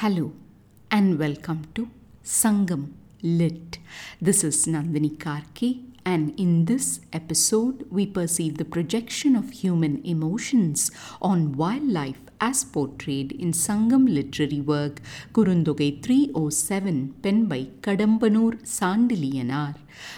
Hello and welcome to Sangam Lit. This is Nandini Karky, and in this episode, we perceive the projection of human emotions on wildlife as portrayed in Sangam literary work Kurunthogai 307, penned by Kadambanur Sandiliyanar.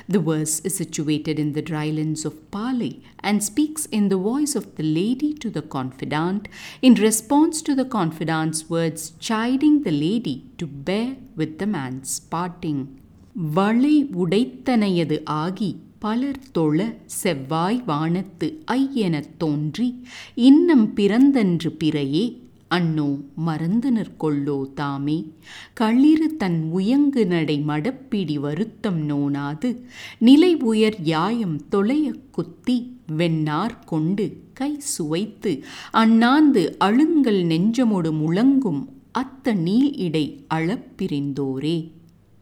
The verse is situated in the drylands of Paalai and speaks in the voice of the lady to the confidant in response to the confidant's words chiding the lady to bear with the man's parting. வளை உடைத்தனையது ஆகி பலர் தொழ செவ்வாய் வானத்து ஐயெனத் தோன்றி இன்னம் பிறந்தன்று பிறையே அன்னோ மறந்தனர் கொள்ளோ தாமே. களிறு தன் உயங்கு நடை மடப்பிடி வருத்தம் நோனாது நிலை உயர் யாயம் தொலையக் குத்தி வெண்ணார் கொண்டு கை சுவைத்து அண்ணாந்து அழுங்கல் நெஞ்சமொடு முழங்கும் அத்த நீ இடை அளப்பிரிந்தோரே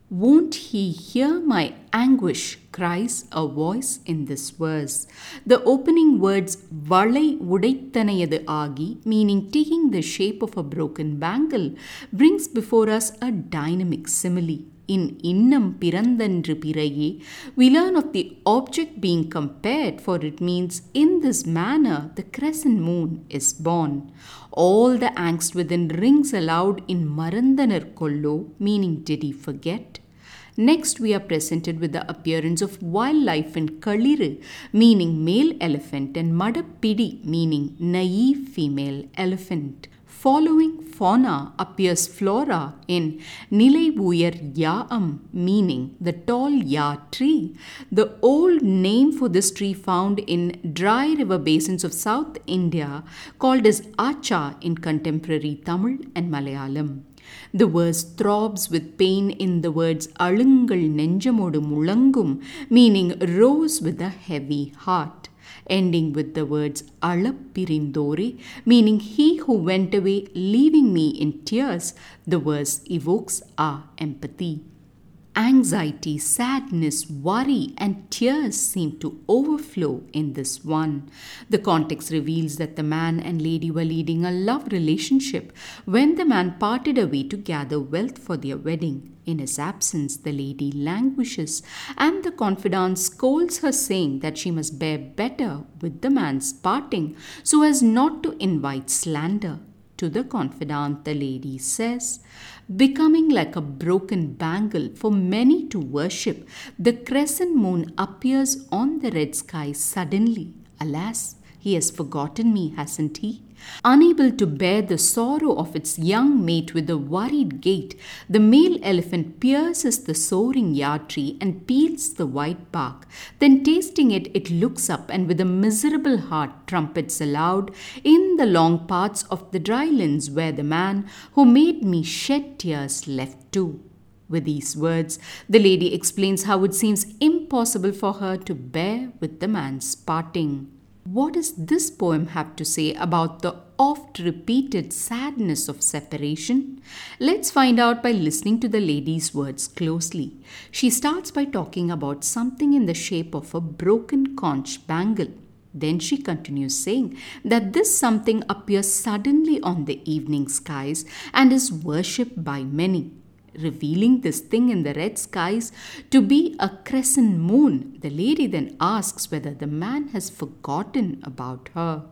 Won't he hear my anguish? Cries a voice in this verse. The opening words Valai Udaitanayadu Agi, meaning taking the shape of a broken bangle, brings before us a dynamic simile. In Innam Pirandandru Piraye, we learn of the object being compared, for it means in this manner the crescent moon is born. All the angst within rings aloud in Marandanar Kollo, meaning did he forget? Next, we are presented with the appearance of wildlife in Kaliru, meaning male elephant, and Madapidi, meaning naive female elephant. Following fauna appears flora in Nilai Uyar Yaam, meaning the tall ya tree, the old name for this tree found in dry river basins of South India, called as Acha in contemporary Tamil and Malayalam. The verse throbs with pain in the words Alungal Nenjamodu Mulangum, meaning rose with a heavy heart, ending with the words Alappirindore, meaning he who went away leaving me in tears. The verse evokes our empathy. Anxiety, sadness, worry, and tears seem to overflow in this one. The context reveals that the man and lady were leading a love relationship when the man parted away to gather wealth for their wedding. In his absence, the lady languishes, and the confidant scolds her, saying that she must bear better with the man's parting so as not to invite slander. To the confidant, the lady says, Becoming like a broken bangle for many to worship, the crescent moon appears on the red sky suddenly. Alas, he has forgotten me, hasn't he? Unable to bear the sorrow of its young mate with a worried gait, the male elephant pierces the soaring ya tree and peels the white bark. Then, tasting it, it looks up and with a miserable heart trumpets aloud in the long paths of the drylands where the man who made me shed tears left too. With these words, the lady explains how it seems impossible for her to bear with the man's parting. What does this poem have to say about the oft repeated sadness of separation? Let's find out by listening to the lady's words closely. She starts by talking about something in the shape of a broken conch bangle. Then she continues saying that this something appears suddenly on the evening skies and is worshipped by many revealing this thing in the red skies to be a crescent moon. The lady then asks whether the man has forgotten about her.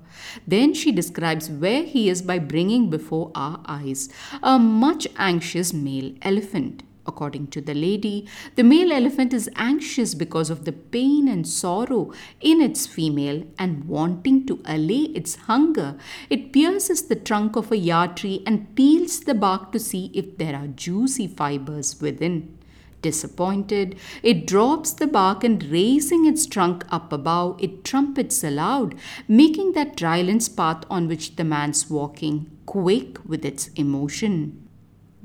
Then she describes where he is by bringing before our eyes a much anxious male elephant. According to the lady, the male elephant is anxious because of the pain and sorrow in its female and wanting to allay its hunger. It pierces the trunk of a ya tree and peels the bark to see if there are juicy fibers within. Disappointed, it drops the bark and raising its trunk up above, it trumpets aloud, making that drylands path on which the man's walking quake with its emotion.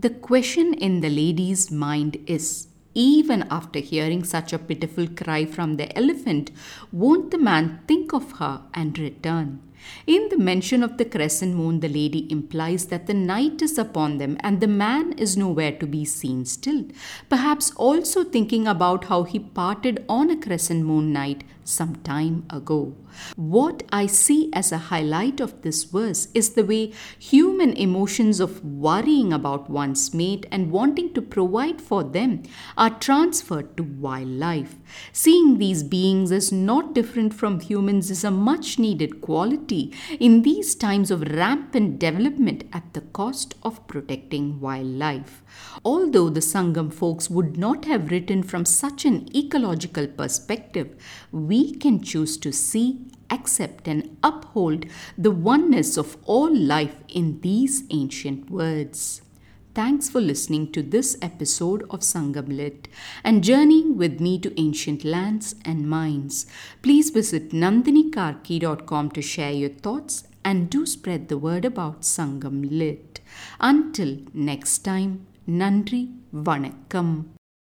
The question in the lady's mind is even after hearing such a pitiful cry from the elephant, won't the man think of her and return? In the mention of the crescent moon, the lady implies that the night is upon them and the man is nowhere to be seen still, perhaps also thinking about how he parted on a crescent moon night some time ago. What I see as a highlight of this verse is the way human emotions of worrying about one's mate and wanting to provide for them are transferred to wildlife. Seeing these beings as not different from humans is a much needed quality in these times of rampant development at the cost of protecting wildlife. Although the Sangam folks would not have written from such an ecological perspective, we can choose to see accept and uphold the oneness of all life in these ancient words. Thanks for listening to this episode of Sangam Lit and journeying with me to ancient lands and minds. Please visit nandinikarky.com to share your thoughts and do spread the word about Sangam Lit. Until next time, Nandri Vanakkam.